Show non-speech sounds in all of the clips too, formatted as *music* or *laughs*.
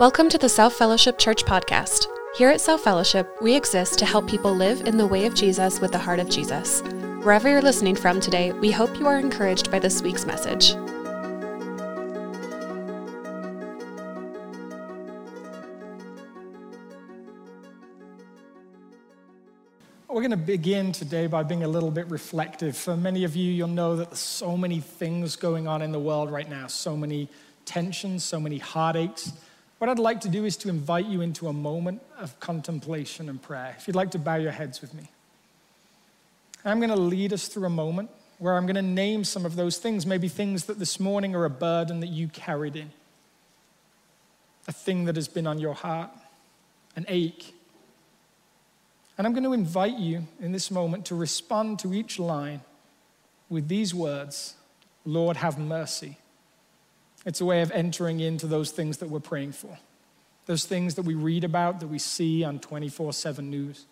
Welcome to the South Fellowship Church podcast. Here at South Fellowship, we exist to help people live in the way of Jesus with the heart of Jesus. Wherever you're listening from today, we hope you are encouraged by this week's message. We're going to begin today by being a little bit reflective. For many of you, you'll know that there's so many things going on in the world right now, so many tensions, so many heartaches. What I'd like to do is to invite you into a moment of contemplation and prayer. If you'd like to bow your heads with me. I'm going to lead us through a moment where I'm going to name some of those things, maybe things that this morning are a burden that you carried in, a thing that has been on your heart, an ache. And I'm going to invite you in this moment to respond to each line with these words Lord, have mercy. It's a way of entering into those things that we're praying for, those things that we read about, that we see on 24 7 news,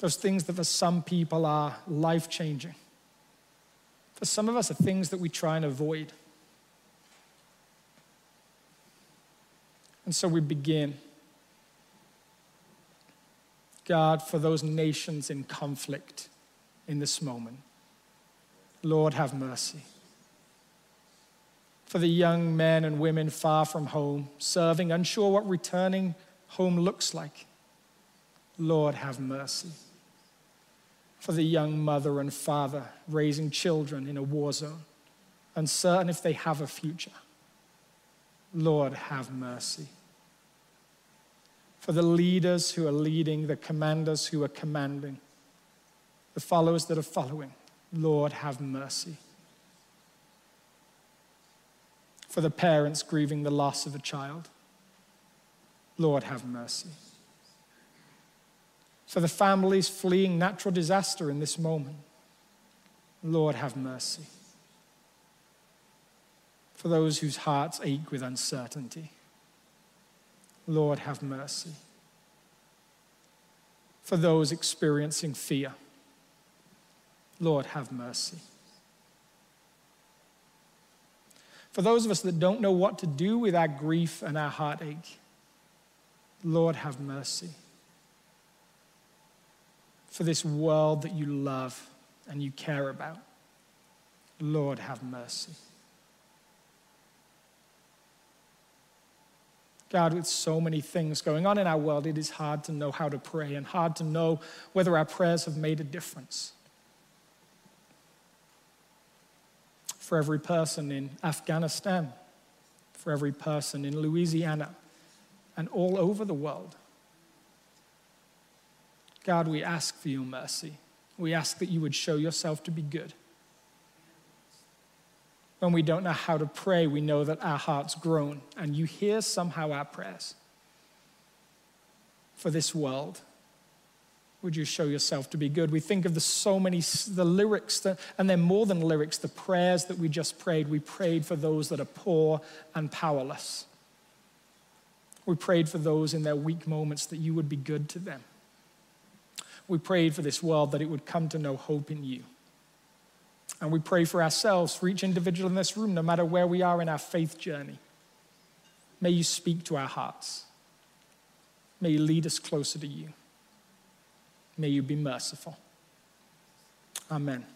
those things that for some people are life changing. For some of us, are things that we try and avoid. And so we begin. God, for those nations in conflict in this moment, Lord, have mercy for the young men and women far from home, serving, unsure what returning home looks like. Lord, have mercy. For the young mother and father raising children in a war zone, uncertain if they have a future. Lord, have mercy. For the leaders who are leading, the commanders who are commanding, the followers that are following, Lord, have mercy for the parents grieving the loss of a child. Lord, have mercy. For the families fleeing natural disaster in this moment, Lord, have mercy. For those whose hearts ache with uncertainty, Lord, have mercy. For those experiencing fear, Lord, have mercy. For those of us that don't know what to do with our grief and our heartache, Lord, have mercy. For this world that you love and you care about, Lord, have mercy. God, with so many things going on in our world, it is hard to know how to pray and hard to know whether our prayers have made a difference. For every person in Afghanistan, for every person in Louisiana, and all over the world. God, we ask for your mercy. We ask that you would show yourself to be good. When we don't know how to pray, we know that our hearts groan, and you hear somehow our prayers for this world would you show yourself to be good? We think of the so many, the lyrics, that, and they're more than lyrics, the prayers that we just prayed. We prayed for those that are poor and powerless. We prayed for those in their weak moments that you would be good to them. We prayed for this world that it would come to know hope in you. And we pray for ourselves, for each individual in this room, no matter where we are in our faith journey. May you speak to our hearts. May you lead us closer to you. May you be merciful. Amen.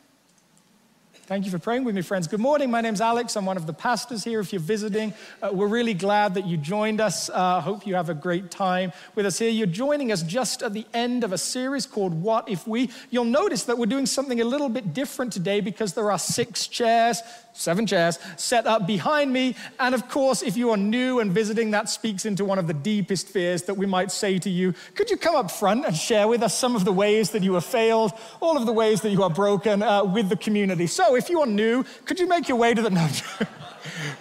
Thank you for praying with me, friends. Good morning. My name's Alex. I'm one of the pastors here. If you're visiting, uh, we're really glad that you joined us. I uh, hope you have a great time with us here. You're joining us just at the end of a series called What If We? You'll notice that we're doing something a little bit different today because there are six chairs, seven chairs set up behind me. And of course, if you are new and visiting, that speaks into one of the deepest fears that we might say to you Could you come up front and share with us some of the ways that you have failed, all of the ways that you are broken uh, with the community? So if you are new, could you make your way to the. *laughs* No,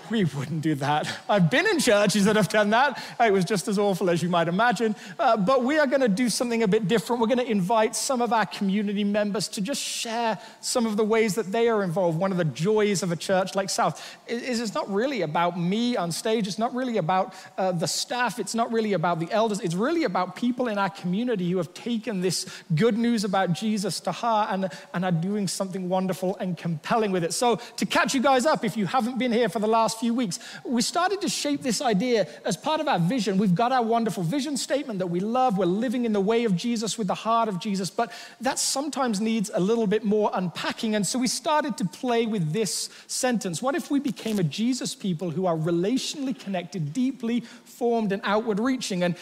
we wouldn't do that. I've been in churches that have done that. It was just as awful as you might imagine. Uh, but we are going to do something a bit different. We're going to invite some of our community members to just share some of the ways that they are involved. One of the joys of a church like South is it's not really about me on stage. It's not really about uh, the staff. It's not really about the elders. It's really about people in our community who have taken this good news about Jesus to heart and, and are doing something wonderful and compelling with it. So, to catch you guys up, if you haven't been here for the last few weeks, we started to shape this idea as part of our vision. We've got our wonderful vision statement that we love. We're living in the way of Jesus with the heart of Jesus, but that sometimes needs a little bit more unpacking. And so we started to play with this sentence What if we became a Jesus people who are relationally connected, deeply formed, and outward reaching? And,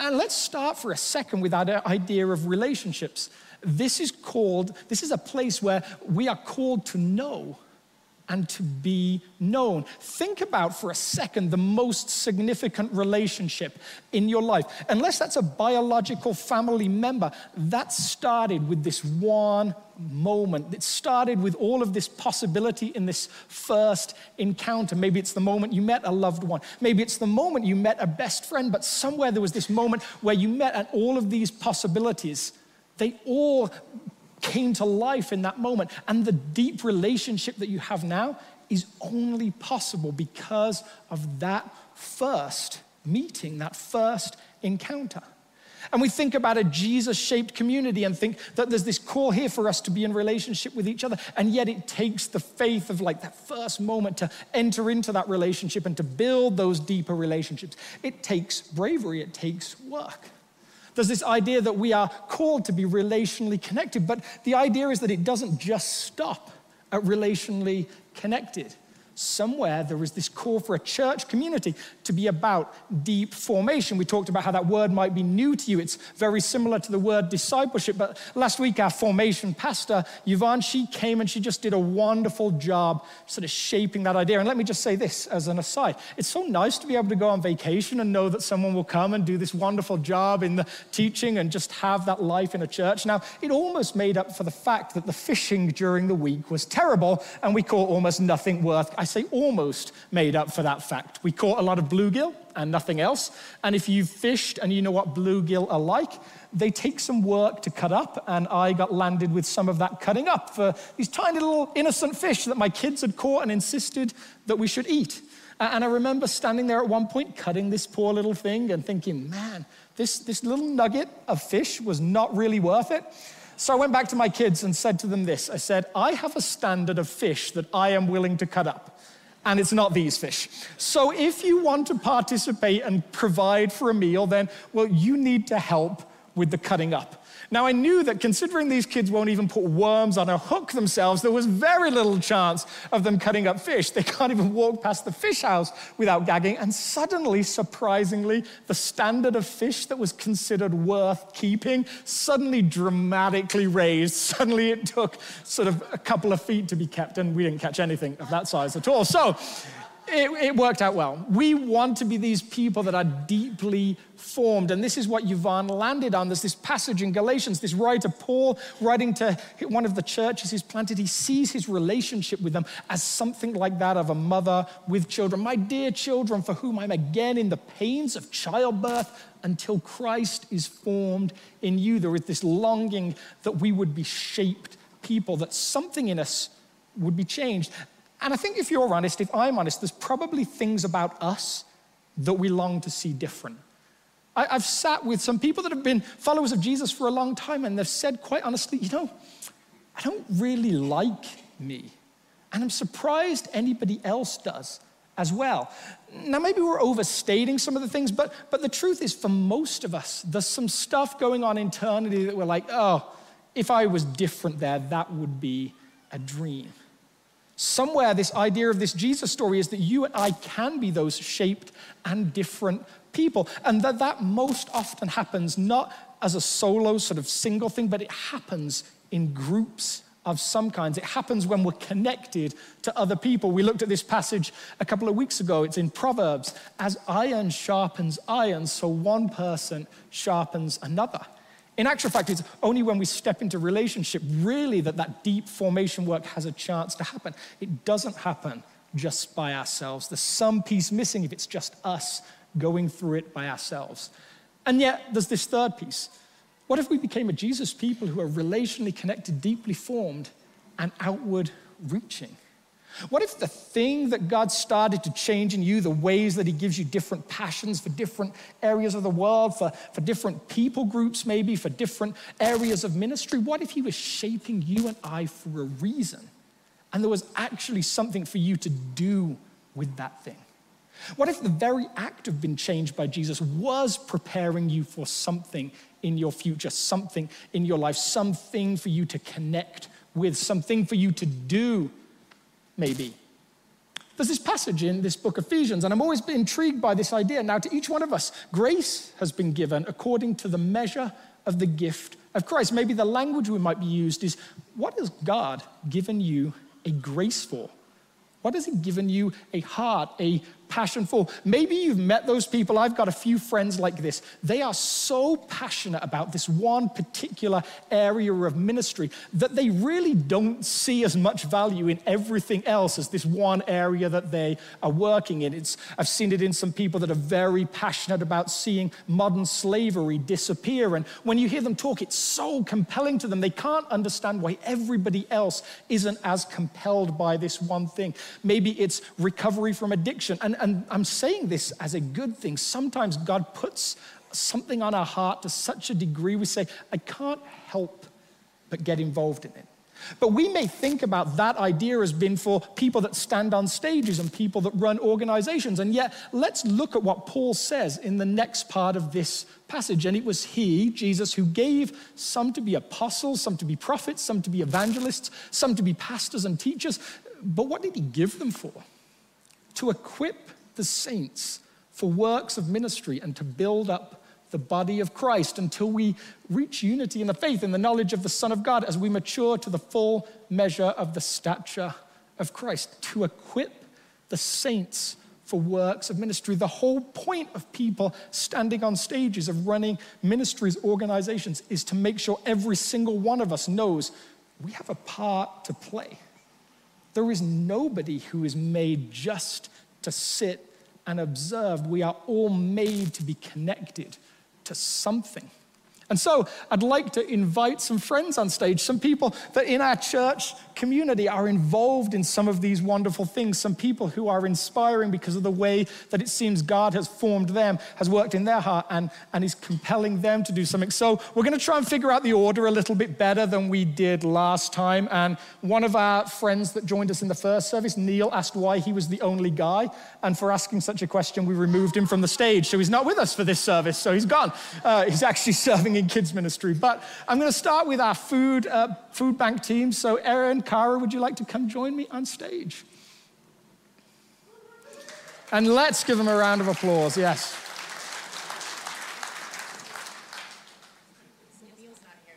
and let's start for a second with that idea of relationships. This is called, this is a place where we are called to know and to be known. Think about for a second the most significant relationship in your life. Unless that's a biological family member, that started with this one moment. It started with all of this possibility in this first encounter. Maybe it's the moment you met a loved one. Maybe it's the moment you met a best friend, but somewhere there was this moment where you met and all of these possibilities they all came to life in that moment. And the deep relationship that you have now is only possible because of that first meeting, that first encounter. And we think about a Jesus shaped community and think that there's this call here for us to be in relationship with each other. And yet it takes the faith of like that first moment to enter into that relationship and to build those deeper relationships. It takes bravery, it takes work. There's this idea that we are called to be relationally connected, but the idea is that it doesn't just stop at relationally connected somewhere there is this call for a church community to be about deep formation. We talked about how that word might be new to you. It's very similar to the word discipleship. But last week, our formation pastor, Yvonne, she came and she just did a wonderful job sort of shaping that idea. And let me just say this as an aside it's so nice to be able to go on vacation and know that someone will come and do this wonderful job in the teaching and just have that life in a church. Now, it almost made up for the fact that the fishing during the week was terrible and we caught almost nothing worth. I say almost made up for that fact. We caught a lot of bluegill and nothing else. And if you've fished and you know what bluegill are like, they take some work to cut up, and I got landed with some of that cutting up for these tiny little innocent fish that my kids had caught and insisted that we should eat. And I remember standing there at one point cutting this poor little thing and thinking, man, this, this little nugget of fish was not really worth it. So I went back to my kids and said to them this I said, I have a standard of fish that I am willing to cut up and it's not these fish. So if you want to participate and provide for a meal, then, well, you need to help with the cutting up. Now, I knew that considering these kids won't even put worms on a hook themselves, there was very little chance of them cutting up fish. They can't even walk past the fish house without gagging. And suddenly, surprisingly, the standard of fish that was considered worth keeping suddenly dramatically raised. Suddenly, it took sort of a couple of feet to be kept, and we didn't catch anything of that size at all. So, it, it, worked out well. We want to be these people that are deeply formed. And this is what Yvonne landed on. There's this passage in Galatians, this writer, Paul, writing to one of the churches he's planted. He sees his relationship with them as something like that of a mother with children. My dear children, for whom I'm again in the pains of childbirth until Christ is formed in you. There is this longing that we would be shaped people, that something in us would be changed. And I think if you're honest, if I'm honest, there's probably things about us that we long to see different. I, have sat with some people that have been followers of Jesus for a long time, and they've said quite honestly, you know, I don't really like me. And I'm surprised anybody else does as well. Now, maybe we're overstating some of the things, but, but the truth is, for most of us, there's some stuff going on internally that we're like, oh, if I was different there, that would be a dream. Somewhere, this idea of this Jesus story is that you and I can be those shaped and different people. And that that most often happens not as a solo, sort of single thing, but it happens in groups of some kinds. It happens when we're connected to other people. We looked at this passage a couple of weeks ago. It's in Proverbs. As iron sharpens iron, so one person sharpens another. In actual fact, it's only when we step into relationship really that that deep formation work has a chance to happen. It doesn't happen just by ourselves. There's some piece missing if it's just us going through it by ourselves. And yet, there's this third piece. What if we became a Jesus people who are relationally connected, deeply formed, and outward reaching? What if the thing that God started to change in you, the ways that He gives you different passions for different areas of the world, for, for different people groups, maybe for different areas of ministry, what if He was shaping you and I for a reason? And there was actually something for you to do with that thing? What if the very act of being changed by Jesus was preparing you for something in your future, something in your life, something for you to connect with, something for you to do, maybe? There's this passage in this book, Ephesians, and I'm always intrigued by this idea. Now, to each one of us, grace has been given according to the measure of the gift of Christ. Maybe the language we might be used is what has God given you a grace for? What has He given you a heart, a passion for? Maybe you've met those people. I've got a few friends like this. They are so passionate about this one particular area of ministry that they really don't see as much value in everything else as this one area that they are working in. It's, I've seen it in some people that are very passionate about seeing modern slavery disappear. And when you hear them talk, it's so compelling to them. They can't understand why everybody else isn't as compelled by this one thing. Maybe it's recovery from addiction. And and I'm saying this as a good thing. Sometimes God puts something on our heart to such a degree we say, I can't help but get involved in it. But we may think about that idea as being for people that stand on stages and people that run organizations. And yet, let's look at what Paul says in the next part of this passage. And it was he, Jesus, who gave some to be apostles, some to be prophets, some to be evangelists, some to be pastors and teachers. But what did he give them for? To equip the saints for works of ministry and to build up the body of Christ until we reach unity in the faith and the knowledge of the Son of God as we mature to the full measure of the stature of Christ, to equip the saints for works of ministry. The whole point of people standing on stages, of running ministries, organizations, is to make sure every single one of us knows we have a part to play. There is nobody who is made just to sit and observe. We are all made to be connected to something. And so I'd like to invite some friends on stage, some people that in our church community are involved in some of these wonderful things, some people who are inspiring because of the way that it seems God has formed them, has worked in their heart, and, and is compelling them to do something. So we're going to try and figure out the order a little bit better than we did last time. And one of our friends that joined us in the first service, Neil, asked why he was the only guy. And for asking such a question, we removed him from the stage. So he's not with us for this service, so he's gone. Uh, he's actually *laughs* serving in kids' ministry. But I'm going to start with our food, uh, food bank team. So, Erin, Kara, would you like to come join me on stage? And let's give them a round of applause, yes.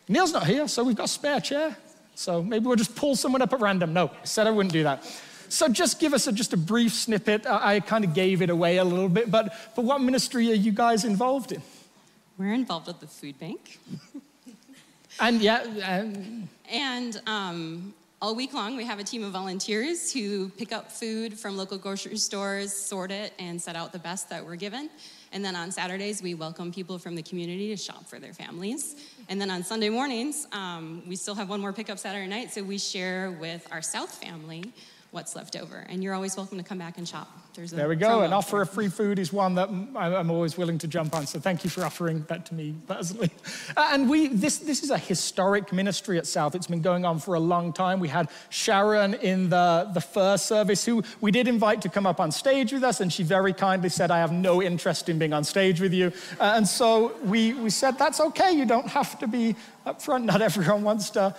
Neil's not here, so we've got a spare chair. So maybe we'll just pull someone up at random. No, I said I wouldn't do that. So just give us a, just a brief snippet. I, I kind of gave it away a little bit, but, but what ministry are you guys involved in? We're involved with the food bank. *laughs* and yeah. And, and um, all week long, we have a team of volunteers who pick up food from local grocery stores, sort it, and set out the best that we're given. And then on Saturdays, we welcome people from the community to shop for their families. And then on Sunday mornings, um, we still have one more pickup Saturday night, so we share with our South family what's left over. And you're always welcome to come back and shop. There's there we go. An offer of free food is one that I'm always willing to jump on. So thank you for offering that to me personally. *laughs* Uh, and we, this, this is a historic ministry at South. It's been going on for a long time. We had Sharon in the, the first service, who we did invite to come up on stage with us, and she very kindly said, I have no interest in being on stage with you. Uh, and so we, we said, that's okay. You don't have to be up front. Not *laughs* everyone wants to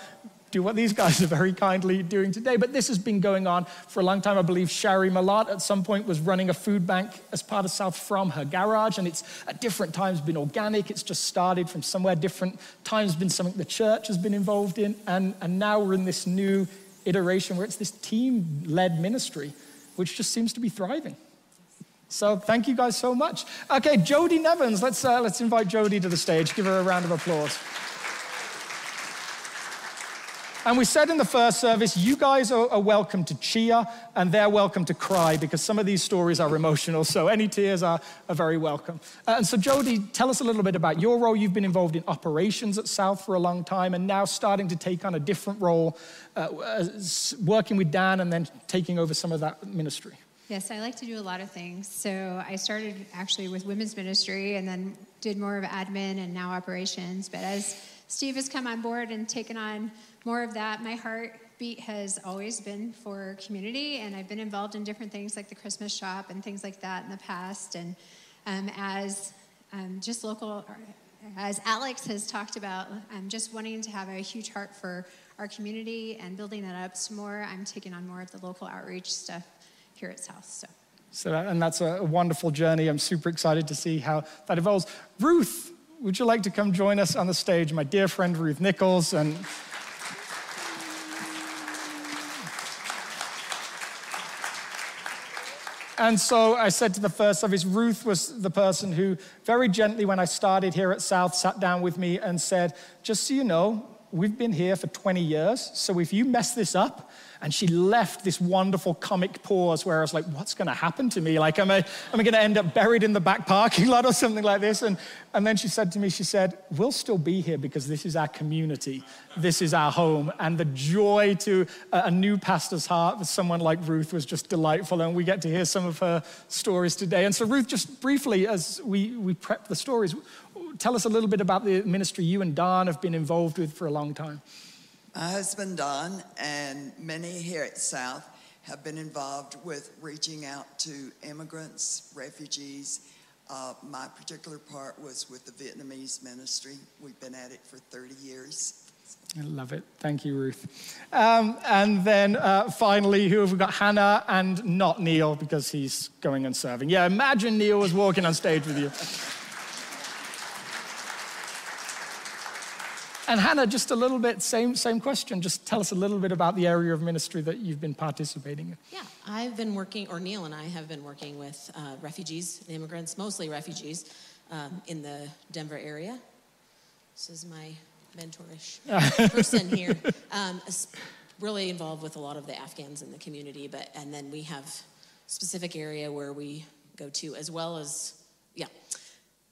do what these guys are very kindly doing today. But this has been going on for a long time. I believe Shari Malat at some point was running a food bank as part of South from her garage, and it's at different times been organic. It's just started from somewhere different times, been something the church has been involved in, and, and now we're in this new iteration where it's this team led ministry, which just seems to be thriving. So thank you guys so much. Okay, Jody Nevins, let's, uh, let's invite Jody to the stage. Give her a round of applause. And we said in the first service, you guys are, are, welcome to cheer and they're welcome to cry because some of these stories are emotional. So any tears are, are very welcome. Uh, and so, Jody, tell us a little bit about your role. You've been involved in operations at South for a long time and now starting to take on a different role, uh, working with Dan and then taking over some of that ministry. Yes, I like to do a lot of things. So I started actually with women's ministry and then did more of admin and now operations. But as Steve has come on board and taken on more of that. My heartbeat has always been for community, and I've been involved in different things like the Christmas shop and things like that in the past. And um, as um, just local, as Alex has talked about, I'm just wanting to have a huge heart for our community and building that up some more. I'm taking on more of the local outreach stuff here at South. So. So, and that's a wonderful journey. I'm super excited to see how that evolves. Ruth, would you like to come join us on the stage? My dear friend Ruth Nichols and And so I said to the first service, Ruth was the person who very gently, when I started here at South, sat down with me and said, Just so you know, we've been here for 20 years. So if you mess this up, and she left this wonderful comic pause where I was like, what's going to happen to me? Like, am I, am I going to end up buried in the back parking lot or something like this? And, and then she said to me, she said, we'll still be here because this is our community. This is our home. And the joy to a, a new pastor's heart with someone like Ruth was just delightful. And we get to hear some of her stories today. And so, Ruth, just briefly, as we, we prep the stories, tell us a little bit about the ministry you and Don have been involved with for a long time. My husband Don and many here at South have been involved with reaching out to immigrants, refugees. Uh, my particular part was with the Vietnamese ministry. We've been at it for 30 years. I love it. Thank you, Ruth. Um, and then uh, finally, who have we got? Hannah and not Neil because he's going and serving. Yeah, imagine Neil was walking on stage with you. And Hannah, just a little bit, same, same question. Just tell us a little bit about the area of ministry that you've been participating in. Yeah, I've been working, or Neil and I have been working with uh, refugees, immigrants, mostly refugees, um, in the Denver area. This is my mentorish *laughs* person here. Um, really involved with a lot of the Afghans in the community, but and then we have specific area where we go to, as well as yeah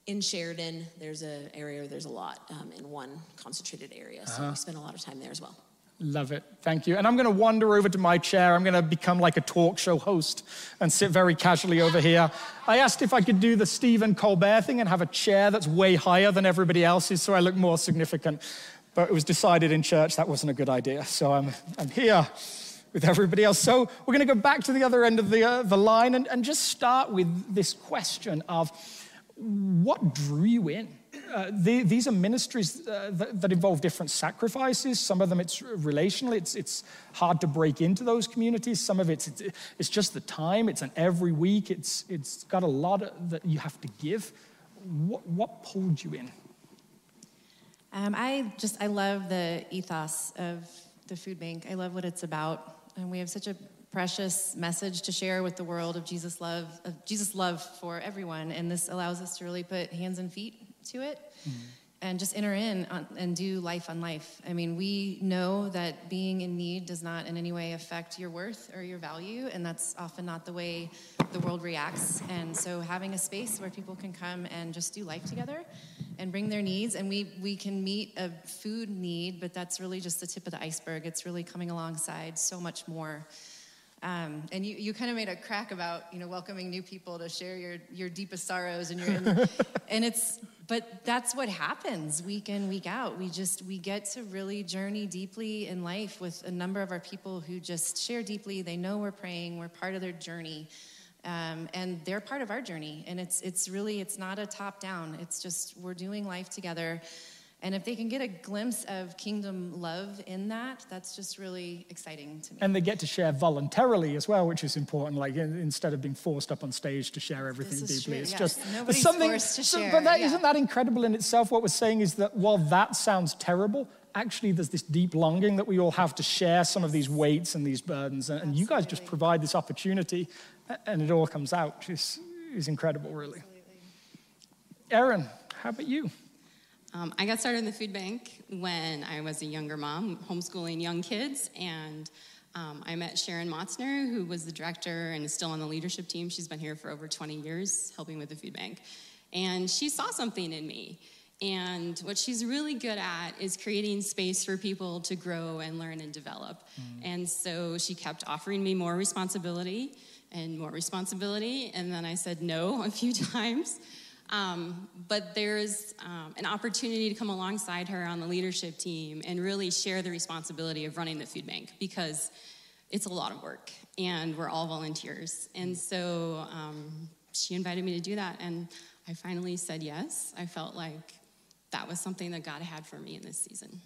in Sheridan, there's an area, there's a lot um, in one concentrated area. So uh-huh. we spend a lot of time there as well. Love it. Thank you. And I'm going to wander over to my chair. I'm going to become like a talk show host and sit very casually over here. I asked if I could do the Stephen Colbert thing and have a chair that's way higher than everybody else's so I look more significant. But it was decided in church that wasn't a good idea. So I'm, I'm here with everybody else. So we're going to go back to the other end of the, uh, the line and, and just start with this question of what drew you in? Uh, the, these are ministries uh, that, that, involve different sacrifices. Some of them it's relational. It's, it's hard to break into those communities. Some of it's, it's, it's just the time. It's an every week. It's, it's got a lot of, that you have to give. What, what pulled you in? Um, I just, I love the ethos of the food bank. I love what it's about. And we have such a precious message to share with the world of Jesus love, of Jesus love for everyone. And this allows us to really put hands and feet to it. Mm-hmm. And just enter in on, and do life on life. I mean, we know that being in need does not in any way affect your worth or your value, and that's often not the way the world reacts. And so, having a space where people can come and just do life together and bring their needs, and we, we can meet a food need, but that's really just the tip of the iceberg. It's really coming alongside so much more um, and you, you kind of made a crack about you know welcoming new people to share your, your deepest sorrows and your and, *laughs* and it's but that's what happens week in week out. We just we get to really journey deeply in life with a number of our people who just share deeply. They know we're praying. We're part of their journey um, and they're part of our journey. And it's it's really it's not a top down. It's just we're doing life together and if they can get a glimpse of kingdom love in that, that's just really exciting to me. And they get to share voluntarily as well, which is important. Like instead of being forced up on stage to share everything deeply, true, it's yes. just Nobody's something. Forced to share. But that, yeah. not that incredible in itself? What we're saying is that while that sounds terrible, actually there's this deep longing that we all have to share some of these weights and these burdens. And, and you guys just provide this opportunity, and it all comes out, which is, is incredible, really. Absolutely. Erin, how about you? Um, I got started in the food bank when I was a younger mom, homeschooling young kids, and um, I met Sharon Motzner, who was the director and is still on the leadership team. She's been here for over 20 years, helping with the food bank. And she saw something in me. And what she's really good at is creating space for people to grow and learn and develop. Mm. And so she kept offering me more responsibility and more responsibility. And then I said no a few *laughs* times. Um, but there's um, an opportunity to come alongside her on the leadership team and really share the responsibility of running the food bank because it's a lot of work and we're all volunteers. And so um, she invited me to do that, and I finally said yes. I felt like that was something that God had for me in this season.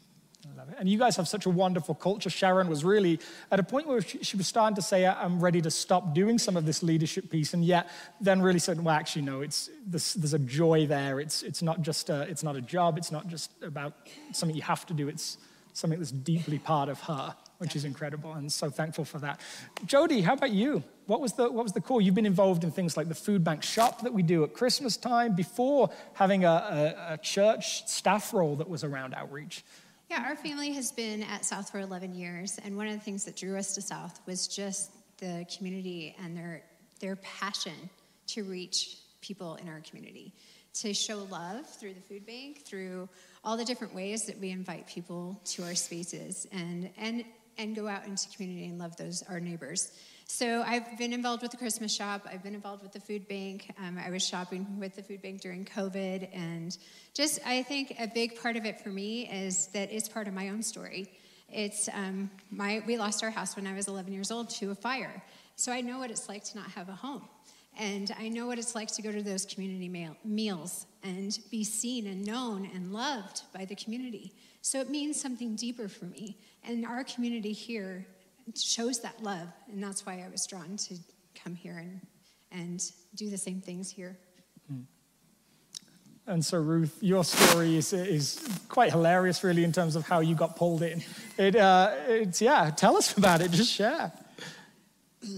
I love it. And you guys have such a wonderful culture. Sharon was really at a point where she, she, was starting to say, I'm ready to stop doing some of this leadership piece. And yet then really said, well, actually, no, it's, there's, there's a joy there. It's, it's, not just a, it's not a job. It's not just about something you have to do. It's something that's deeply part of her, which is incredible. And so thankful for that. Jody, how about you? What was, the, what was the call? You've been involved in things like the food bank shop that we do at Christmas time before having a, a, a church staff role that was around outreach. Yeah, our family has been at South for 11 years, and one of the things that drew us to South was just the community and their, their passion to reach people in our community, to show love through the food bank, through all the different ways that we invite people to our spaces, and, and, and go out into community and love those our neighbors. So I've been involved with the Christmas shop. I've been involved with the food bank. Um, I was shopping with the food bank during COVID, and just I think a big part of it for me is that it's part of my own story. It's um, my we lost our house when I was 11 years old to a fire, so I know what it's like to not have a home, and I know what it's like to go to those community meal, meals and be seen and known and loved by the community. So it means something deeper for me, and our community here shows that love, and that's why I was drawn to come here and, and do the same things here. Hmm. And so, Ruth, your story is, is quite hilarious, really, in terms of how you got pulled in. It, uh, it's, yeah, tell us about it, just share. *clears throat*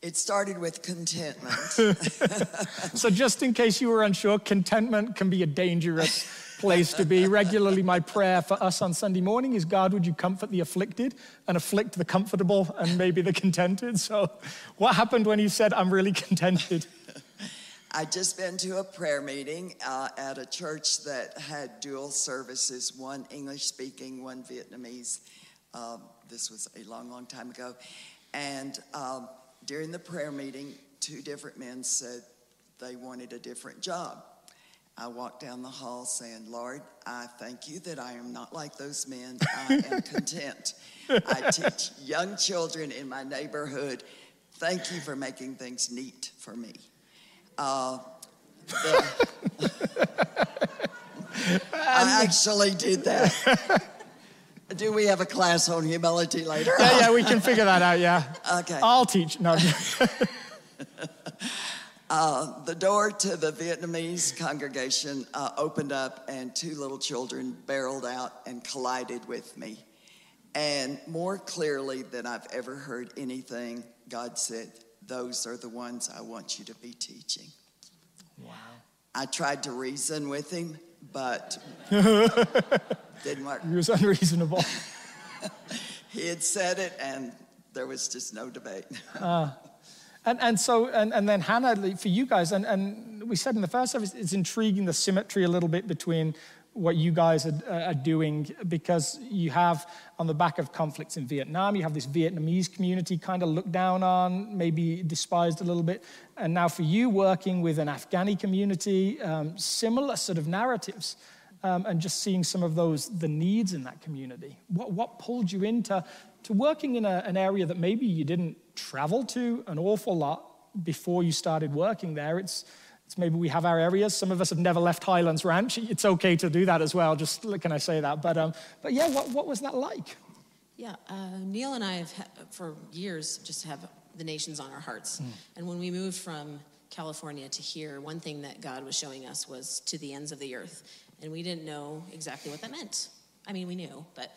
It started with contentment. *laughs* so, just in case you were unsure, contentment can be a dangerous place to be. Regularly, my prayer for us on Sunday morning is God, would you comfort the afflicted and afflict the comfortable and maybe the contented? So, what happened when you said, I'm really contented? *laughs* I just been to a prayer meeting uh, at a church that had dual services, one English speaking, one Vietnamese. Um, this was a long, long time ago. And um, during the prayer meeting, two different men said they wanted a different job. I walked down the hall saying, Lord, I thank you that I am not like those men. I *laughs* am content. I teach young children in my neighborhood. Thank you for making things neat for me. Uh, the, *laughs* I actually did that. Do we have a class on humility later? Yeah, yeah, we can figure that out, yeah. *laughs* Okay. I'll teach. No. Uh, the door to the Vietnamese congregation uh, opened up, and two little children barreled out and collided with me. And more clearly than I've ever heard anything, God said, Those are the ones I want you to be teaching. Wow. I tried to reason with him, but *laughs* didn't work. He was unreasonable. *laughs* he had said it, and there was just no debate. Uh. And, and so, and, and then Hannah, for you guys, and, and we said in the first service, it's intriguing the symmetry a little bit between what you guys are, are, doing because you have on the back of conflicts in Vietnam, you have this Vietnamese community kind of looked down on, maybe despised a little bit. And now for you working with an Afghani community, um, similar sort of narratives. Um, and just seeing some of those, the needs in that community. What, what pulled you into to working in a, an area that maybe you didn't travel to an awful lot before you started working there. It's, it's maybe we have our areas. Some of us have never left Highlands Ranch. It's okay to do that as well. Just can I say that? But, um, but yeah, what, what was that like? Yeah, uh, Neil and I have ha- for years just have the nations on our hearts. Mm. And when we moved from California to here, one thing that God was showing us was to the ends of the earth. And we didn't know exactly what that meant. I mean, we knew, but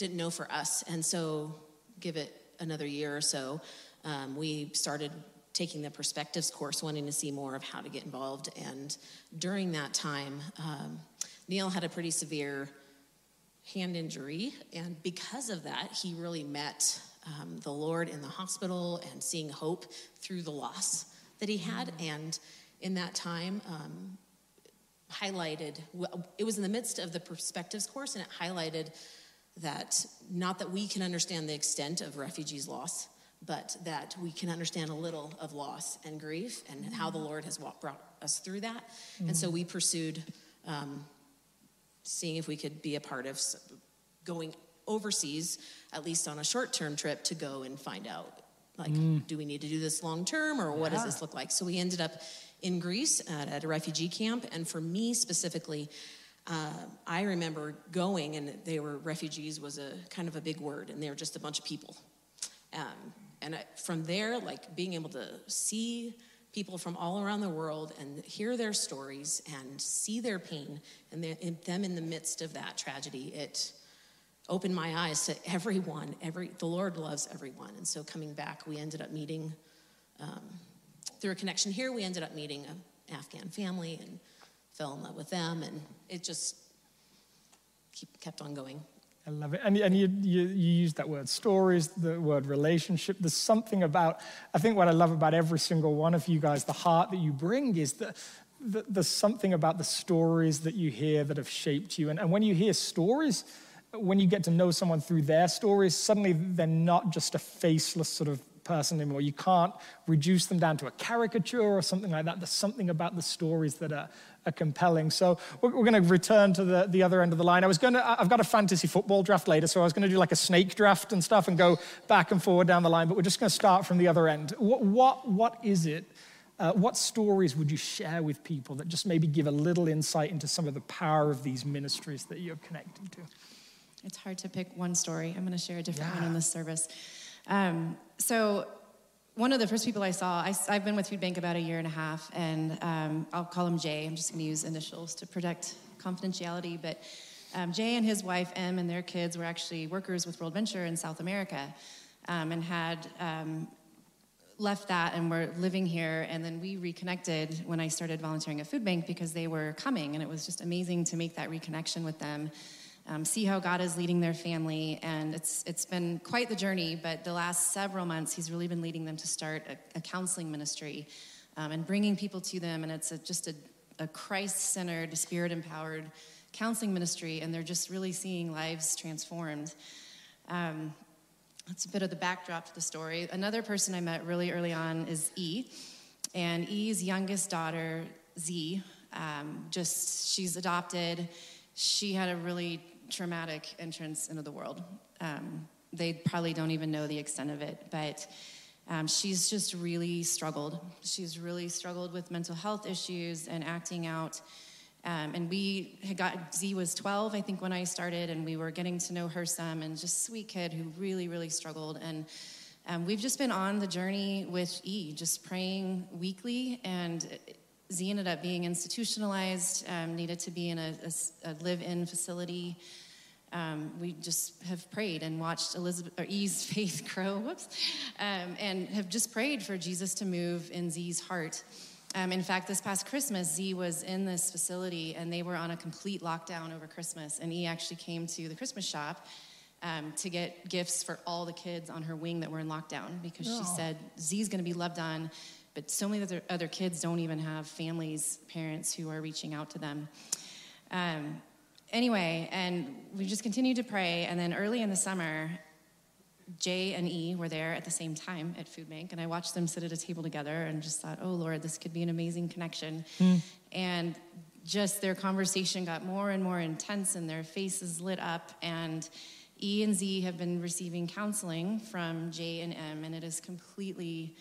didn't know for us. And so, give it another year or so, um, we started taking the perspectives course, wanting to see more of how to get involved. And during that time, um, Neil had a pretty severe hand injury, and because of that, he really met um, the Lord in the hospital and seeing hope through the loss that he had. Mm-hmm. And in that time, um, highlighted, it was in the midst of the perspectives course, and it highlighted that not that we can understand the extent of refugees' loss, but that we can understand a little of loss and grief and how the Lord has brought us through that. And so we pursued um, seeing if we could be a part of going overseas, at least on a short term trip, to go and find out like, do we need to do this long term or what does this look like? So we ended up in Greece at, at a refugee camp. And for me specifically, uh, I remember going, and they were refugees was a kind of a big word, and they were just a bunch of people. Um, and I, from there, like being able to see people from all around the world and hear their stories and see their pain and the, in them in the midst of that tragedy, it opened my eyes to everyone. Every the Lord loves everyone, and so coming back, we ended up meeting um, through a connection here. We ended up meeting an Afghan family and fell in love with them, and it just keep, kept on going. I love it. And, and you, you, you use that word stories, the word relationship. There's something about, I think what I love about every single one of you guys, the heart that you bring is that, that there's something about the stories that you hear that have shaped you. And, and when you hear stories, when you get to know someone through their stories, suddenly they're not just a faceless sort of person anymore. You can't reduce them down to a caricature or something like that. There's something about the stories that are, are compelling. So we're, we're going to return to the, the other end of the line. I was going to, I've got a fantasy football draft later, so I was going to do like a snake draft and stuff and go back and forward down the line, but we're just going to start from the other end. What, what, what is it? Uh, what stories would you share with people that just maybe give a little insight into some of the power of these ministries that you're connecting to? It's hard to pick one story. I'm going to share a different one Yeah. in this service. Um, so, one of the first people I saw, I, have been with Food Bank about a year and a half, and um, I'll call him Jay. I'm just going to use initials to protect confidentiality. But um, Jay and his wife, Em, and their kids were actually workers with WorldVenture in South America um, and had um, left that and were living here. And then we reconnected when I started volunteering at Food Bank because they were coming, and it was just amazing to make that reconnection with them. Um, see how God is leading their family, and it's it's been quite the journey. But the last several months, He's really been leading them to start a, a counseling ministry um, and bringing people to them. And it's a, just a, a Christ-centered, Spirit-empowered counseling ministry, and they're just really seeing lives transformed. Um, that's a bit of the backdrop to the story. Another person I met really early on is E, and E's youngest daughter, Z, um, just she's adopted. She had a really traumatic entrance into the world. Um, they probably don't even know the extent of it, but um, she's just really struggled. She's really struggled with mental health issues and acting out. Um, and we had got, Z was 12, I think, when I started, and we were getting to know her some, and just sweet kid who really, really struggled. And um, we've just been on the journey with E, just praying weekly, and Z ended up being institutionalized, um, needed to be in a, a, a live-in facility. Um, we just have prayed and watched Elizabeth or E's *laughs* faith grow, whoops, um, and have just prayed for Jesus to move in Z's heart. Um, in fact, this past Christmas, Z was in this facility and they were on a complete lockdown over Christmas. And E actually came to the Christmas shop um, to get gifts for all the kids on her wing that were in lockdown because she said Z's going to be loved on, but so many other, other kids don't even have families, parents who are reaching out to them. Um, anyway, and we just continued to pray. And then early in the summer, Jay and E were there at the same time at Food Bank, and I watched them sit at a table together and just thought, oh Lord, this could be an amazing connection. And just their conversation got more and more intense, and their faces lit up. And E and Z have been receiving counseling from J and M, and it is completely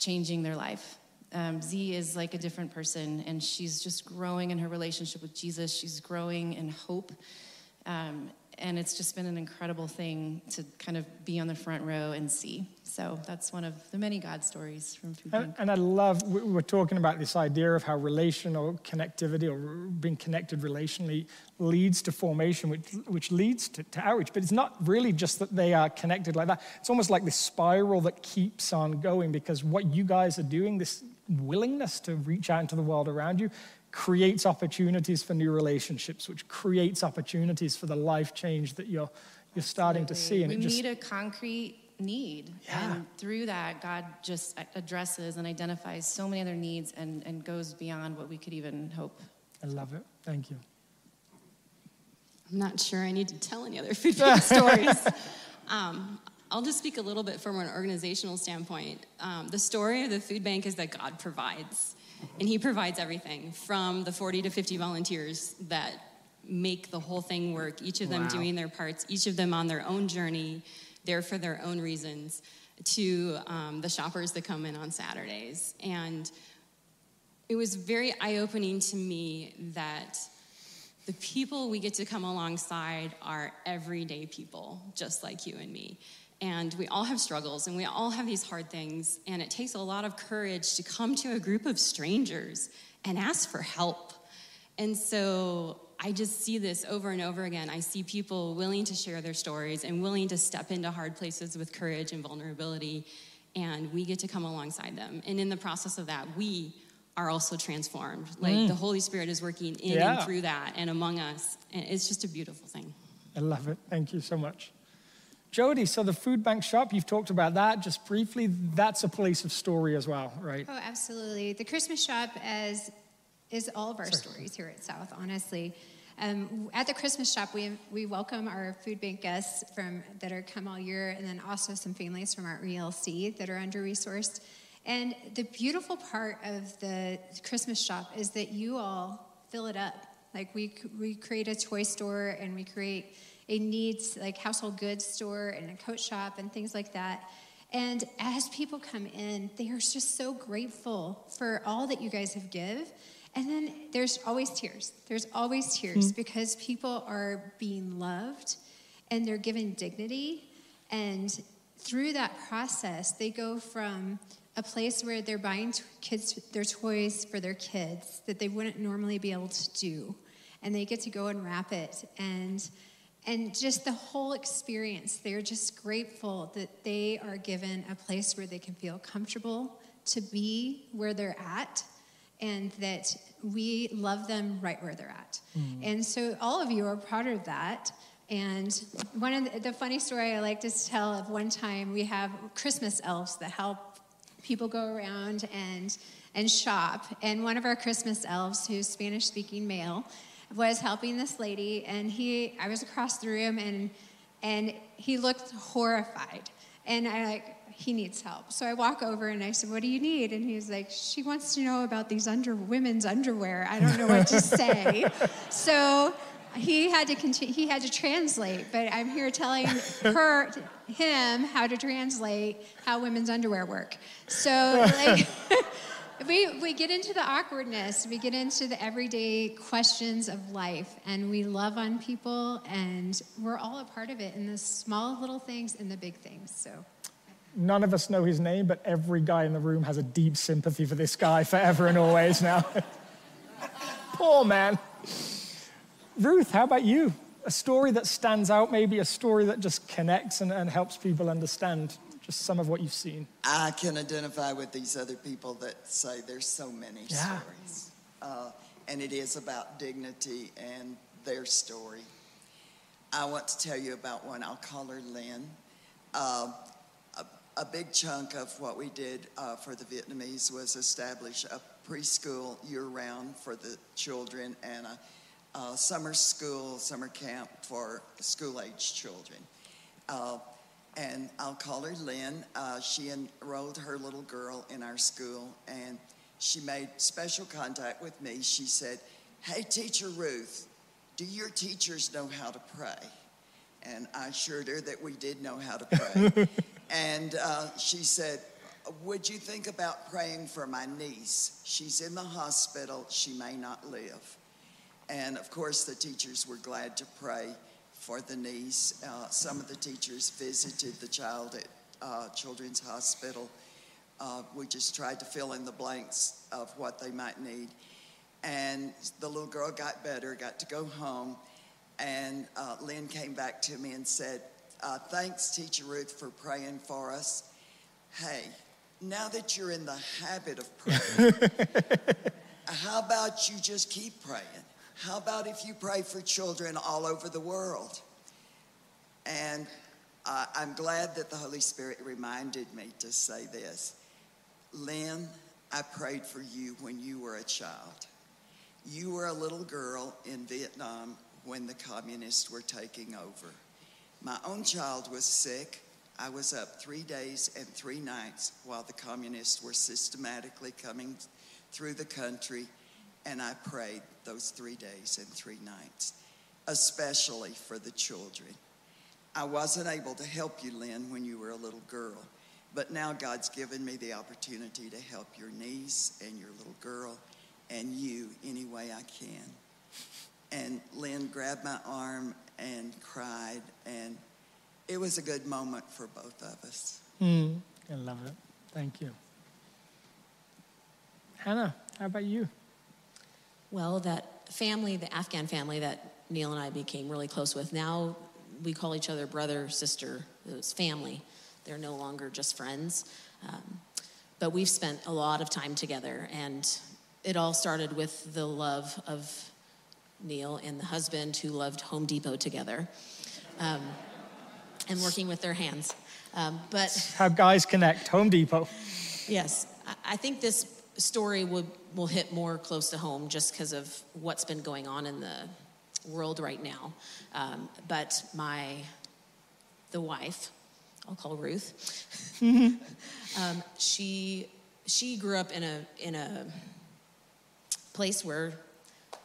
changing their life. Um, Z is like a different person, and she's just growing in her relationship with Jesus. She's growing in hope. Um, and it's just been an incredible thing to kind of be on the front row and see. So that's one of the many God stories from Food And, Bank. and I love, we- we're talking about this idea of how relational connectivity or being connected relationally leads to formation, which, which leads to, to outreach. But it's not really just that they are connected like that. It's almost like this spiral that keeps on going because what you guys are doing, this willingness to reach out into the world around you, creates opportunities for new relationships, which creates opportunities for the life change that you're, you're starting to see. And we it just, meet a concrete need. Yeah. And through that, God just addresses and identifies so many other needs and, and goes beyond what we could even hope. I love it. Thank you. I'm not sure I need to tell any other *laughs* food bank stories. Um, I'll just speak a little bit from an organizational standpoint. Um, the story of the food bank is that God provides, and He provides everything from the 40 to 50 volunteers that make the whole thing work, each of them Wow. doing their parts, each of them on their own journey, there for their own reasons, to um, the shoppers that come in on Saturdays. And it was very eye opening to me that the people we get to come alongside are everyday people, just like you and me. And we all have struggles and we all have these hard things. And it takes a lot of courage to come to a group of strangers and ask for help. And so I just see this over and over again. I see people willing to share their stories and willing to step into hard places with courage and vulnerability. And we get to come alongside them. And in the process of that, we are also transformed. Mm. Like the Holy Spirit is working in Yeah. and through that and among us. And it's just a beautiful thing. I love it. Thank you so much. Jody, so the food bank shop, you've talked about that just briefly. That's a place of story as well, right? Oh, absolutely. The Christmas shop as is all of our stories here at South, honestly. Um, at the Christmas shop, we, we welcome our food bank guests from that are come all year, and then also some families from our ELC that are under resourced. And the beautiful part of the Christmas shop is that you all fill it up. Like we we create a toy store and we create a needs like household goods store and a coat shop and things like that. And as people come in, they are just so grateful for all that you guys have give. And then there's always tears. There's always tears mm-hmm. because people are being loved and they're given dignity. And through that process, they go from a place where they're buying t- kids their toys for their kids that they wouldn't normally be able to do, and they get to go and wrap it and and just the whole experience. They're just grateful that they are given a place where they can feel comfortable to be where they're at and that we love them right where they're at. Mm. And so all of you are part of that. And one of the, the funny story I like to tell of one time we have Christmas elves that help people go around and and shop. And one of our Christmas elves, who's Spanish speaking male, was helping this lady and he I was across the room and and he looked horrified. And I like he needs help. So I walk over and I said, What do you need? And he's like, She wants to know about these under women's underwear. I don't know what to *laughs* say. so he had to continue, he had to translate, but I'm here telling her him how to translate how women's underwear work. So like *laughs* we we get into the awkwardness, we get into the everyday questions of life, and we love on people, and we're all a part of it in the small little things and the big things. So. None of us know his name, but every guy in the room has a deep sympathy for this guy forever and always now. *laughs* Poor man. Ruth, how about you? A story that stands out, maybe a story that just connects and, and helps people understand just some of what you've seen. I can identify with these other people that say there's so many Yeah. stories. Uh, and it is about dignity and their story. I want to tell you about one. I'll call her Lynn. Uh, a, a big chunk of what we did uh, for the Vietnamese was establish a preschool year round for the children and a, a summer school, summer camp for school age children. Uh, and I'll call her Lynn. Uh, she enrolled her little girl in our school, and she made special contact with me. She said, Hey, Teacher Ruth, do your teachers know how to pray? And I assured her that we did know how to pray. *laughs* and uh, she said, Would you think about praying for my niece? She's in the hospital, she may not live. And of course, the teachers were glad to pray for the niece. Uh, some of the teachers visited the child at uh, Children's Hospital. Uh, we just tried to fill in the blanks of what they might need. And the little girl got better, got to go home. And uh, Lynn came back to me and said, uh, Thanks, Teacher Ruth, for praying for us. Hey, now that you're in the habit of praying, *laughs* how about you just keep praying? How about if you pray for children all over the world? And uh, I'm glad that the Holy Spirit reminded me to say this. Lynn, I prayed for you when you were a child. You were a little girl in Vietnam when the communists were taking over. My own child was sick. I was up three days and three nights while the communists were systematically coming through the country, and I prayed those three days and three nights, especially for the children. I wasn't able to help you, Lynn, when you were a little girl, but now God's given me the opportunity to help your niece and your little girl and you any way I can. And Lynn grabbed my arm and cried, and it was a good moment for both of us. Mm, I love it. Thank you. Hannah, how about you? Well, that family, the Afghan family that Neil and I became really close with, now we call each other brother, sister. It was family. They're no longer just friends. Um, but we've spent a lot of time together, and it all started with the love of Neil and the husband who loved Home Depot together um, and working with their hands. Um, but how guys connect, Home Depot. Yes, I think this story will, will hit more close to home just because of what's been going on in the world right now. Um, but my, the wife, I'll call Ruth, *laughs* um, she, she grew up in a, in a place where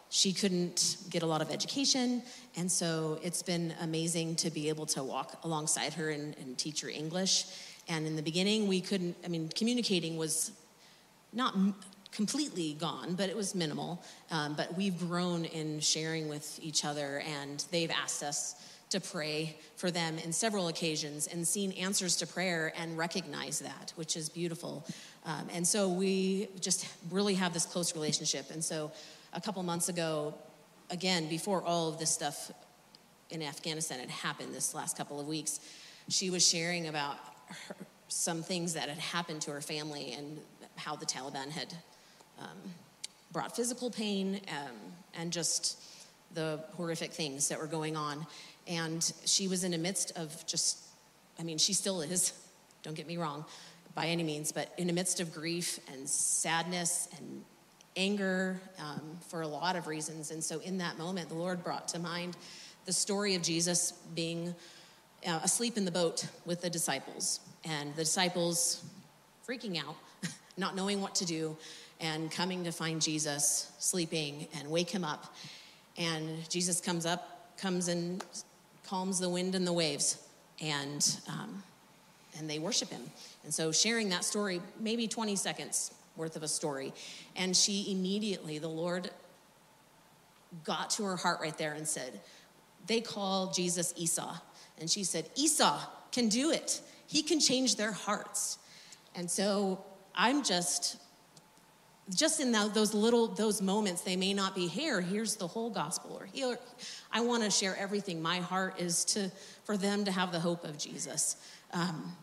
she couldn't get a lot of education. And so it's been amazing to be able to walk alongside her and, and teach her English. And in the beginning, we couldn't, I mean, communicating was not completely gone, but it was minimal. Um, but we've grown in sharing with each other, and they've asked us to pray for them in several occasions and seen answers to prayer and recognize that, which is beautiful. Um, and so we just really have this close relationship. And so a couple months ago, again, before all of this stuff in Afghanistan had happened this last couple of weeks, she was sharing about her, some things that had happened to her family and how the Taliban had um, brought physical pain um, and just the horrific things that were going on. And she was in the midst of just, I mean, she still is, *laughs* don't get me wrong, by any means, but in the midst of grief and sadness and anger um, for a lot of reasons. And so, in that moment, the Lord brought to mind the story of Jesus being uh, asleep in the boat with the disciples, and the disciples freaking out, *laughs* not knowing what to do, and coming to find Jesus sleeping and wake him up. And Jesus comes up, comes and calms the wind and the waves, and um, and they worship him. And so, sharing that story, maybe 20 seconds worth of a story. And she immediately, the Lord got to her heart right there and said, They call Jesus Isa. And she said, Isa can do it, he can change their hearts. And so I'm just just in those little those moments they may not be here here's the whole gospel or here i want to share everything my heart is to for them to have the hope of jesus um,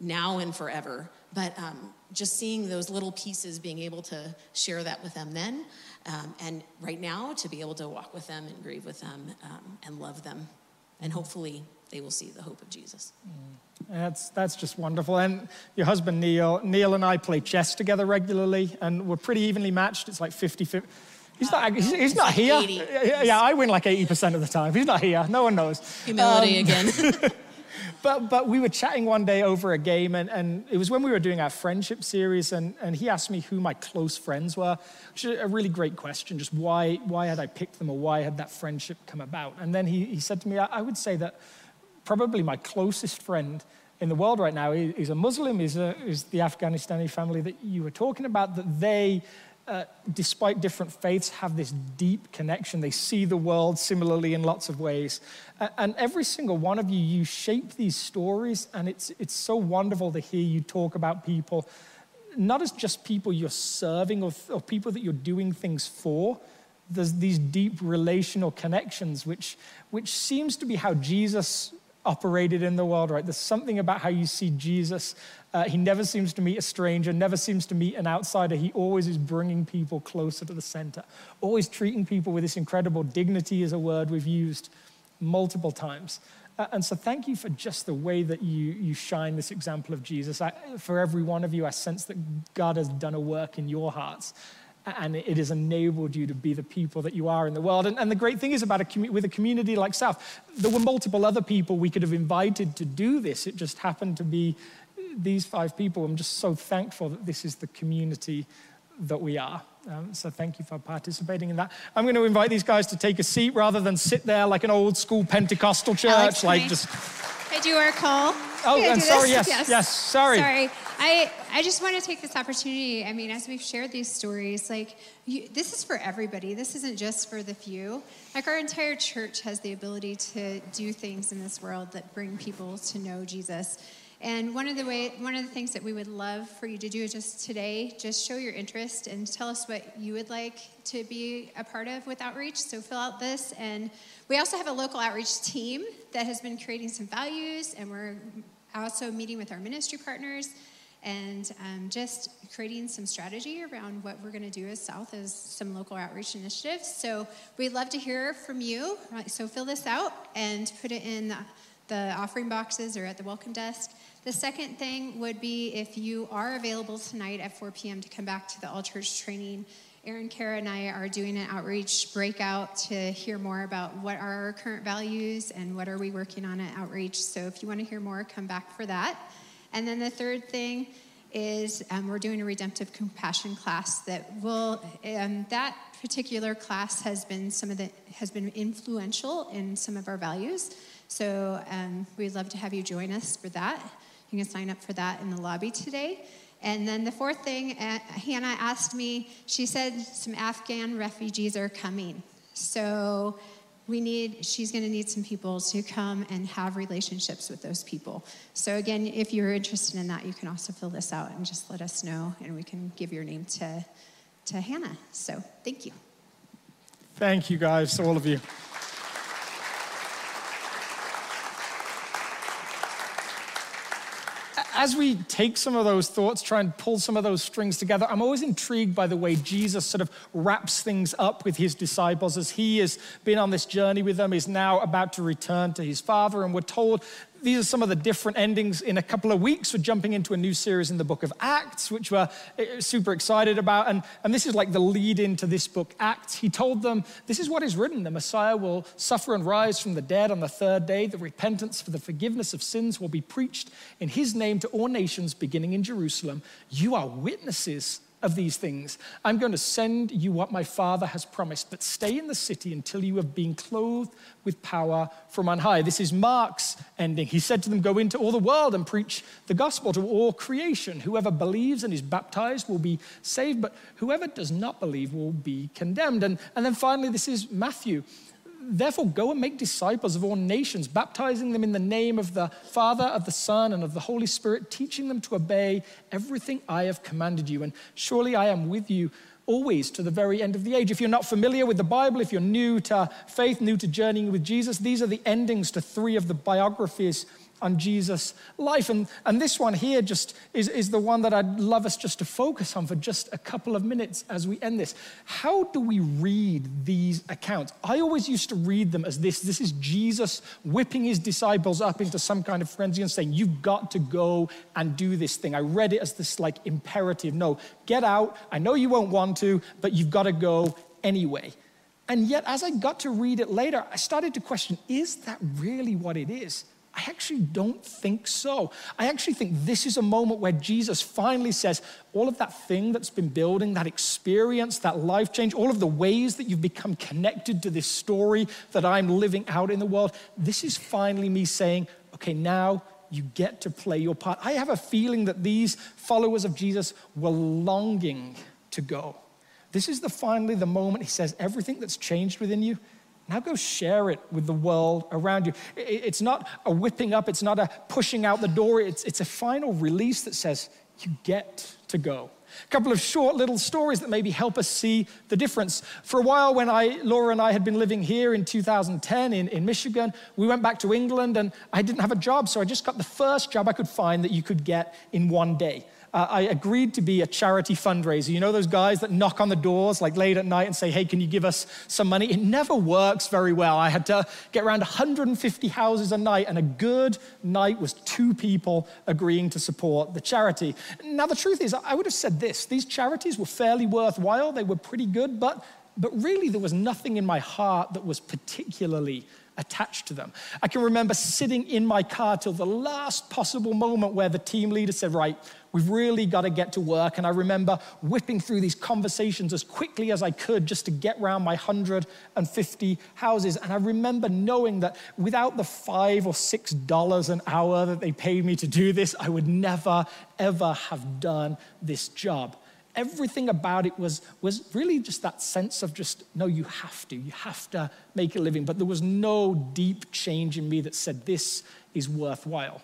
now and forever. But um, just seeing those little pieces, being able to share that with them then, um, and right now to be able to walk with them and grieve with them um, and love them, and hopefully they will see the hope of Jesus. Mm. That's, that's just wonderful. And your husband, Neil, Neil and I play chess together regularly, and we're pretty evenly matched. It's like 50 50. He's not, he's, he's not here. 80. Yeah, I win like 80% of the time. He's not here. No one knows. Humility um, again. *laughs* *laughs* but, but we were chatting one day over a game, and, and it was when we were doing our friendship series, and, and he asked me who my close friends were, which is a really great question. Just why, why had I picked them, or why had that friendship come about? And then he, he said to me, I, I would say that probably my closest friend in the world right now is a Muslim, is, the Afghanistani family that you were talking about, that they uh, despite different faiths, have this deep connection. They see the world similarly in lots of ways. And every single one of you, you shape these stories, and it's, it's so wonderful to hear you talk about people, not as just people you're serving or, or people that you're doing things for. There's these deep relational connections, which, which seems to be how Jesus operated in the world, right? There's something about how you see Jesus uh, he never seems to meet a stranger, never seems to meet an outsider. He always is bringing people closer to the center, always treating people with this incredible dignity, is a word we've used multiple times. Uh, and so, thank you for just the way that you, you shine this example of Jesus. I, for every one of you, I sense that God has done a work in your hearts. And it has enabled you to be the people that you are in the world. And, and the great thing is about a commu- with a community like South, there were multiple other people we could have invited to do this. It just happened to be these five people. I'm just so thankful that this is the community that we are. Um, so thank you for participating in that. I'm going to invite these guys to take a seat rather than sit there like an old school Pentecostal church, Alex, like just. I do our call. Oh, I'm sorry. this? Yes, yes. Sorry. Sorry. I, I just want to take this opportunity. I mean, as we've shared these stories, like, you, this is for everybody. This isn't just for the few. Like, our entire church has the ability to do things in this world that bring people to know Jesus. And one of the way, one of the things that we would love for you to do just today, just show your interest and tell us what you would like to be a part of with outreach. So fill out this, and we also have a local outreach team that has been creating some values, and we're also meeting with our ministry partners and um, just creating some strategy around what we're going to do as South as some local outreach initiatives. So we'd love to hear from you. So fill this out and put it in the, offering boxes or at the welcome desk. The second thing would be if you are available tonight at 4 p.m. to come back to the all church training. Aaron, Kara, and I are doing an outreach breakout to hear more about what are our current values and what are we working on at outreach. So if you want to hear more, come back for that. And then the third thing is um, we're doing a redemptive compassion class that will um, that particular class has been some of the has been influential in some of our values. So um, we'd love to have you join us for that. You can sign up for that in the lobby today. And then the fourth thing, uh, Hannah asked me, she said some Afghan refugees are coming. So we need, she's going to need some people to come and have relationships with those people. So again, if you're interested in that, you can also fill this out and just let us know, and we can give your name to, to Hannah. So thank you. Thank you, guys, all of you. As we take some of those thoughts, try and pull some of those strings together, I'm always intrigued by the way Jesus sort of wraps things up with his disciples as he has been on this journey with them, is now about to return to his Father. And we're told these are some of the different endings. In a couple of weeks, we're jumping into a new series in the book of Acts, which we're eh, super excited about. And, and this is like the lead into this book, Acts. He told them, This is what is written the Messiah will suffer and rise from the dead on the third day. The repentance for the forgiveness of sins will be preached in his name to all nations, beginning in Jerusalem. You are witnesses of these things. I'm going to send you what my Father has promised, but stay in the city until you have been clothed with power from on high. This is Mark's ending. He said to them, Go into all the world and preach the gospel to all creation. Whoever believes and is baptized will be saved, but whoever does not believe will be condemned. And, and then finally, this is Matthew. Therefore, go and make disciples of all nations, baptizing them in the name of the Father, of the Son, and of the Holy Spirit, teaching them to obey everything I have commanded you. And surely I am with you always to the very end of the age. If you're not familiar with the Bible, if you're new to faith, new to journeying with Jesus, these are the endings to three of the biographies on Jesus' life. And, and this one here just is, is the one that I'd love us just to focus on for just a couple of minutes as we end this. How do we read these accounts? I always used to read them as this this is Jesus whipping his disciples up into some kind of frenzy and saying, You've got to go and do this thing. I read it as this like imperative no, get out. I know you won't want to, but you've got to go anyway. And yet, as I got to read it later, I started to question is that really what it is? I actually don't think so. I actually think this is a moment where Jesus finally says, all of that thing that's been building, that experience, that life change, all of the ways that you've become connected to this story that I'm living out in the world, this is finally me saying, okay, now you get to play your part. I have a feeling that these followers of Jesus were longing to go. This is the finally the moment he says, everything that's changed within you, now go share it with the world around you. It's not a whipping up, it's not a pushing out the door, it's, it's a final release that says, you get to go. A couple of short little stories that maybe help us see the difference. For a while, when I, Laura and I had been living here in 2010 in, in Michigan, we went back to England and I didn't have a job, so I just got the first job I could find that you could get in one day. Uh, I agreed to be a charity fundraiser. You know those guys that knock on the doors like late at night and say, hey, can you give us some money? It never works very well. I had to get around 150 houses a night, and a good night was two people agreeing to support the charity. Now, the truth is, I would have said this these charities were fairly worthwhile, they were pretty good, but, but really there was nothing in my heart that was particularly attached to them. I can remember sitting in my car till the last possible moment where the team leader said, Right, we've really got to get to work. And I remember whipping through these conversations as quickly as I could just to get around my 150 houses. And I remember knowing that without the five or six dollars an hour that they paid me to do this, I would never, ever have done this job everything about it was, was really just that sense of just, no, you have to, you have to make a living. But there was no deep change in me that said, this is worthwhile.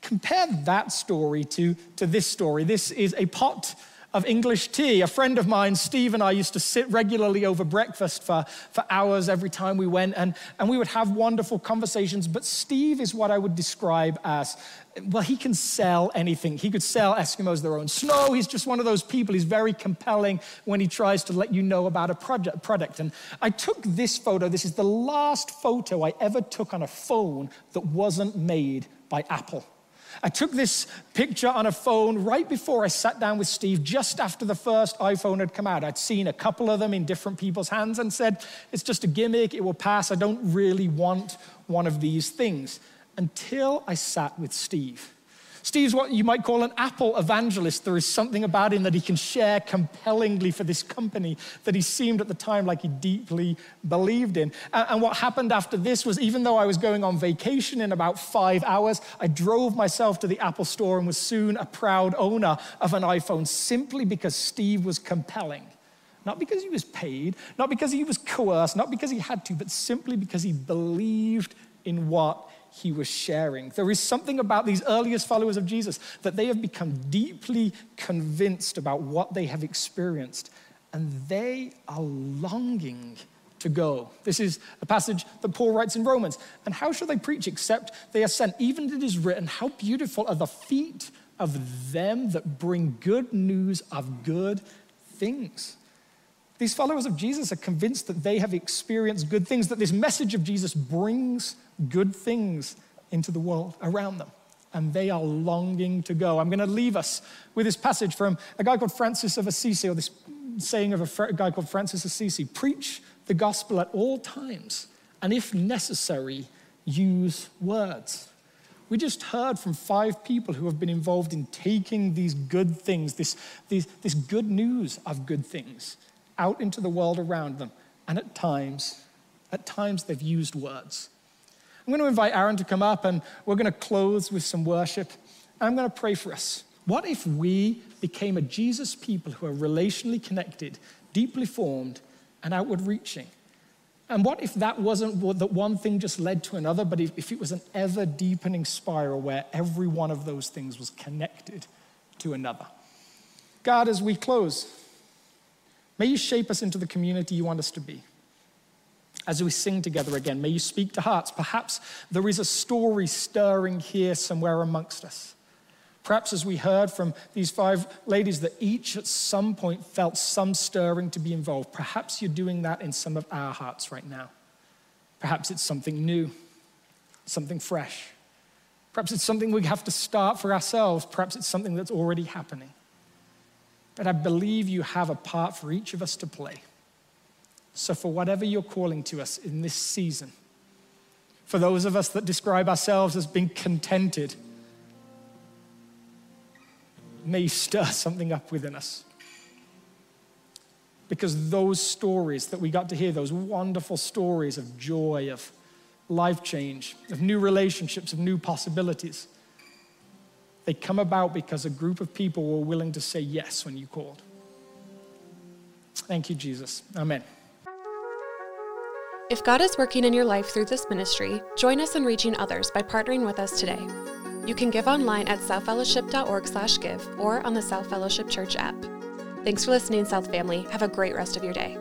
Compare that story to, to this story. This is a pot of English tea. A friend of mine, Steve, and I used to sit regularly over breakfast for, for hours every time we went, and, and we would have wonderful conversations. But Steve is what I would describe as well, he can sell anything. He could sell Eskimos their own snow. He's just one of those people. He's very compelling when he tries to let you know about a project, product. And I took this photo. This is the last photo I ever took on a phone that wasn't made by Apple. I took this picture on a phone right before I sat down with Steve, just after the first iPhone had come out. I'd seen a couple of them in different people's hands and said, it's just a gimmick, it will pass. I don't really want one of these things. Until I sat with Steve. Steve's what you might call an Apple evangelist. There is something about him that he can share compellingly for this company that he seemed at the time like he deeply believed in. And what happened after this was even though I was going on vacation in about five hours, I drove myself to the Apple store and was soon a proud owner of an iPhone simply because Steve was compelling. Not because he was paid, not because he was coerced, not because he had to, but simply because he believed in what he was sharing. There is something about these earliest followers of Jesus that they have become deeply convinced about what they have experienced, and they are longing to go. This is a passage that Paul writes in Romans. And how shall they preach except they are sent? Even it is written, How beautiful are the feet of them that bring good news of good things. These followers of Jesus are convinced that they have experienced good things, that this message of Jesus brings good things into the world around them. And they are longing to go. I'm going to leave us with this passage from a guy called Francis of Assisi, or this saying of a guy called Francis Assisi Preach the gospel at all times, and if necessary, use words. We just heard from five people who have been involved in taking these good things, this, this good news of good things, out into the world around them. And at times, at times they've used words. I'm going to invite Aaron to come up and we're going to close with some worship. I'm going to pray for us. What if we became a Jesus people who are relationally connected, deeply formed, and outward reaching? And what if that wasn't that one thing just led to another, but if, it was an ever deepening spiral where every one of those things was connected to another? God, as we close, may you shape us into the community you want us to be as we sing together again, may you speak to hearts. Perhaps there is a story stirring here somewhere amongst us. Perhaps, as we heard from these five ladies, that each at some point felt some stirring to be involved. Perhaps you're doing that in some of our hearts right now. Perhaps it's something new, something fresh. Perhaps it's something we have to start for ourselves. Perhaps it's something that's already happening. But I believe you have a part for each of us to play. So, for whatever you're calling to us in this season, for those of us that describe ourselves as being contented, may you stir *laughs* something up within us. Because those stories that we got to hear, those wonderful stories of joy, of life change, of new relationships, of new possibilities, they come about because a group of people were willing to say yes when you called. Thank you, Jesus. Amen. If God is working in your life through this ministry, join us in reaching others by partnering with us today. You can give online at southfellowship.org/give or on the South Fellowship Church app. Thanks for listening, South family. Have a great rest of your day.